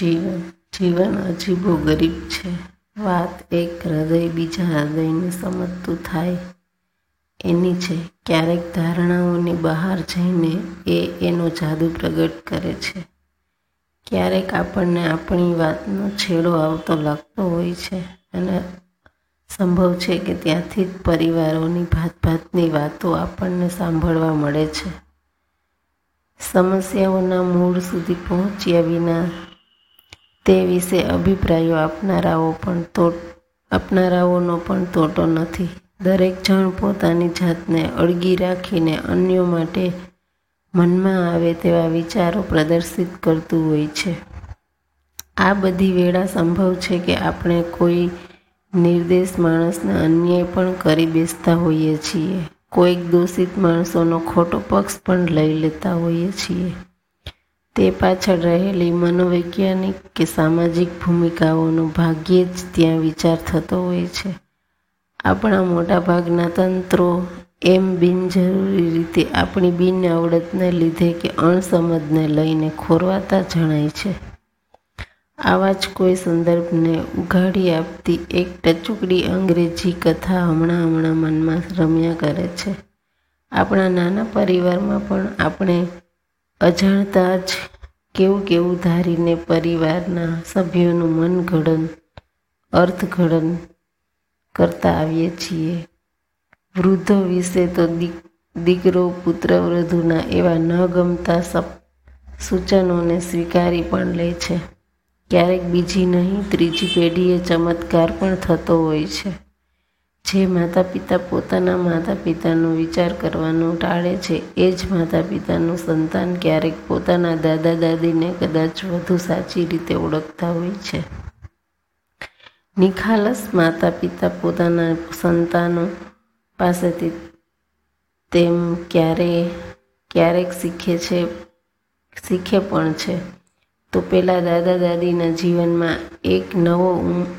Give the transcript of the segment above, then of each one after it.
જીવન જીવન અજીબો ગરીબ છે. વાત એક હૃદય બીજા હૃદયને સમજતું થાય. એની છે, ક્યારેક ધારણાઓની બહાર જઈને એ એનો જાદુ પ્રગટ કરે છે. ક્યારેક આપણને આપણી વાતનો છેડો આવતો લાગતો હોય છે અને સંભવ છે કે ત્યાંથી જ પરિવારોની ભાત ભાતની વાતો આપણને સાંભળવા મળે છે. સમસ્યાઓના મૂળ સુધી પહોંચ્યા વિના તે વિશે અભિપ્રાયો આપનારાઓ પણ તો, આપનારાઓનો પણ તોટો નથી. દરેક જણ પોતાની જાતને અળગી રાખીને અન્યો માટે મનમાં આવે તેવા વિચારો પ્રદર્શિત કરતું હોય છે. આ બધી વેળા સંભવ છે કે આપણે કોઈ નિર્દેશ માણસને અન્યાય પણ કરી બેસતા હોઈએ છીએ. કોઈક દોષિત માણસોનો ખોટો પક્ષ પણ લઈ લેતા હોઈએ છીએ. તે પાછળ રહેલી મનોવૈજ્ઞાનિક કે સામાજિક ભૂમિકાઓનો ભાગ્યે જ ત્યાં વિચાર થતો હોય છે. આપણા મોટાભાગના તંત્રો એમ બિનજરૂરી રીતે આપણી બિન આવડતને લીધે કે અણસમજને લઈને ખોરવાતા જણાય છે. આવા જ કોઈ સંદર્ભને ઉઘાડી આપતી એક ટચુકડી અંગ્રેજી કથા હમણાં હમણાં મનમાં રમ્યા કરે છે. આપણા નાના પરિવારમાં પણ આપણે અજાણતા જ કેવું કેવું ધારીને પરિવારના સભ્યોનું મનઘડન, અર્થઘડન કરતા આવીએ છીએ. વૃદ્ધો વિશે તો દીકરો પુત્રવધુના એવા ન ગમતા સૂચનોને સ્વીકારી પણ લે છે. ક્યારેક બીજી નહીં, ત્રીજી પેઢીએ ચમત્કાર પણ થતો હોય છે. જે માતા પિતા પોતાના માતા પિતાનો વિચાર કરવાનો ટાળે છે, એ જ માતા પિતાનું સંતાન ક્યારેક પોતાના દાદા દાદીને કદાચ વધુ સાચી રીતે ઓળખતા હોય છે. નિખાલસ માતા પિતા પોતાના સંતાનો પાસેથી તેમ ક્યારે, ક્યારેક શીખે છે, શીખે પણ છે. તો પેલા દાદા દાદીના જીવનમાં એક નવો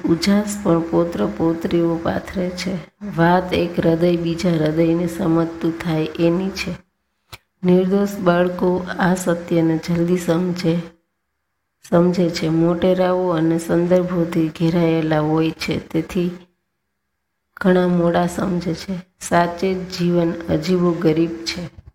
ઉજાસ પણ પૌત્ર પૌત્રીઓ પાથરે છે. વાત એક હૃદય, બીજા હૃદયને સમજતું થાય એની છે. નિર્દોષ બાળકો આ સત્યને જલ્દી સમજે સમજે છે. મોટેરાઓ અને સંદર્ભોથી ઘેરાયેલા હોય છે. તેથી ઘણા મોડા સમજે છે. સાચે જ જીવન અજીબો ગરીબ છે.